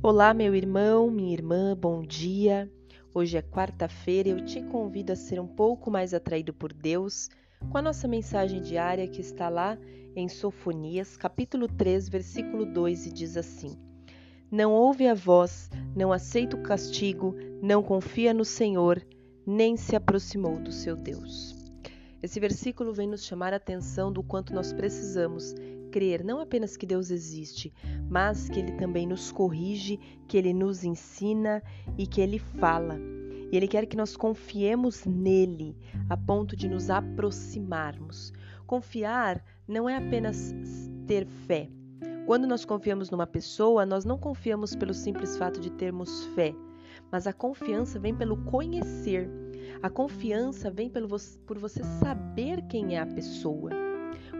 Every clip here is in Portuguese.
Olá, meu irmão, minha irmã, bom dia. Hoje é quarta-feira e eu te convido a ser um pouco mais atraído por Deus com a nossa mensagem diária que está lá em Sofonias, capítulo 3, versículo 2 e diz assim: Não ouve a voz, não aceita o castigo, não confia no Senhor, nem se aproximou do seu Deus. Esse versículo vem nos chamar a atenção do quanto nós precisamos crer não apenas que Deus existe, mas que Ele também nos corrige, que Ele nos ensina e que Ele fala. E Ele quer que nós confiemos nele a ponto de nos aproximarmos. Confiar não é apenas ter fé. Quando nós confiamos numa pessoa, nós não confiamos pelo simples fato de termos fé, mas a confiança vem pelo conhecer. A confiança vem pelo, por você saber quem é a pessoa.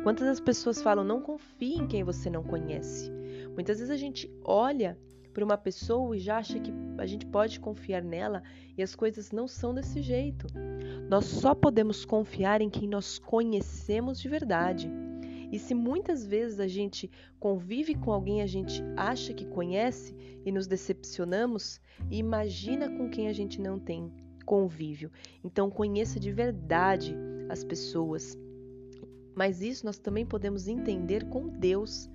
Quantas das pessoas falam não confie em quem você não conhece? Muitas vezes a gente olha para uma pessoa e já acha que a gente pode confiar nela e as coisas não são desse jeito. Nós só podemos confiar em quem nós conhecemos de verdade. E se muitas vezes a gente convive com alguém a gente acha que conhece e nos decepcionamos, imagina com quem a gente não tem convívio. Então conheça de verdade as pessoas. Mas isso nós também podemos entender com Deus.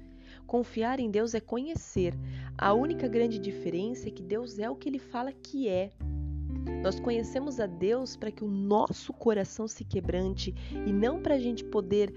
Confiar em Deus é conhecer. A única grande diferença é que Deus é o que ele fala que é. Nós conhecemos a Deus para que o nosso coração se quebrante e não para a gente poder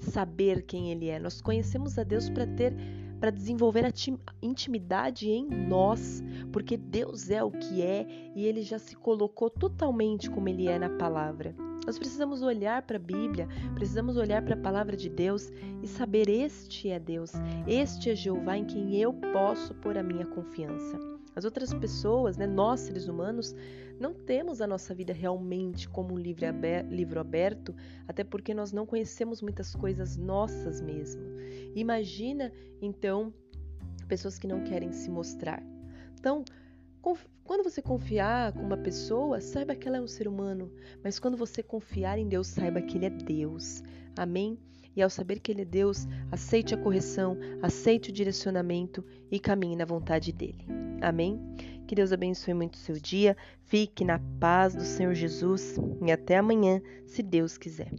saber quem Ele é. Nós conhecemos a Deus para ter, para desenvolver a intimidade em nós, porque Deus é o que é e Ele já se colocou totalmente como Ele é na palavra. Nós precisamos olhar para a Bíblia, precisamos olhar para a palavra de Deus e saber: este é Deus, este é Jeová em quem eu posso pôr a minha confiança. As outras pessoas, né, nós seres humanos, não temos a nossa vida realmente como um livro aberto, até porque nós não conhecemos muitas coisas nossas mesmo. Imagina, então, pessoas que não querem se mostrar. Então, quando você confiar com uma pessoa, saiba que ela é um ser humano, mas quando você confiar em Deus, saiba que Ele é Deus. Amém? E ao saber que Ele é Deus, aceite a correção, aceite o direcionamento e caminhe na vontade dEle. Amém? Que Deus abençoe muito o seu dia, fique na paz do Senhor Jesus e até amanhã, se Deus quiser.